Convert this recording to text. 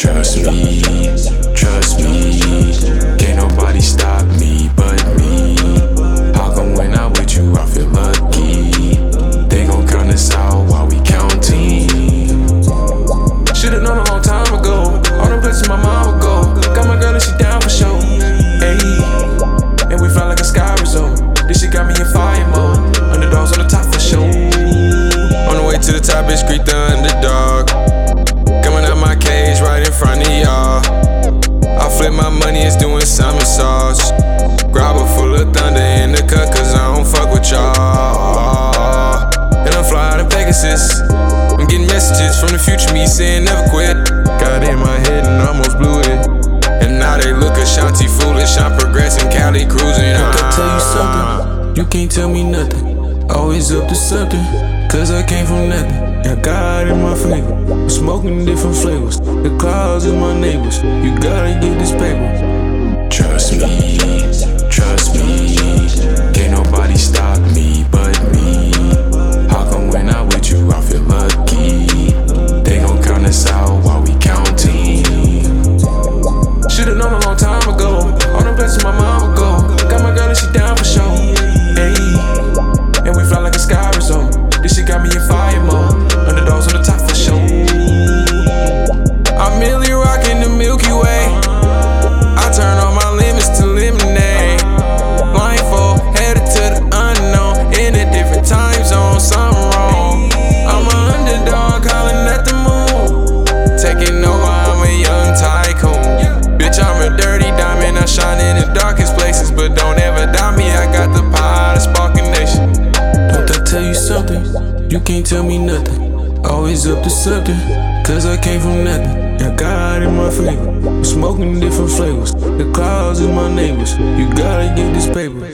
Trust me, trust me. Can't nobody stop me but me. How come when I'm with you, I feel lucky? They gon' count us out while we counting. Should've known a long time ago. All the places my mom would go. Got my girl and she down for show. Ayy, and we fly like a sky resort. This shit got me in fire mode. Underdogs on the top for show. On the way to the top, it's creek done. Thunder in the cut, cause I don't fuck with y'all. And I'm fly of Pegasus. I'm getting messages from the future me saying never quit. Got in my head and almost blew it. And now they look Ashanti foolish. I'm progressing, Cali cruising. I can tell you ah. something, you can't tell me nothing. Always up to something, cause I came from nothing. Got God in my favor, I'm smoking different flavors. The clouds is my neighbors, you gotta get this paper. But don't ever doubt me. I got the power to spark a nation. Don't I tell you something? You can't tell me nothing. Always up to something, cause I came from nothing. Got God in my favor, I'm smoking different flavors. The clouds is my neighbors, you gotta get this paper.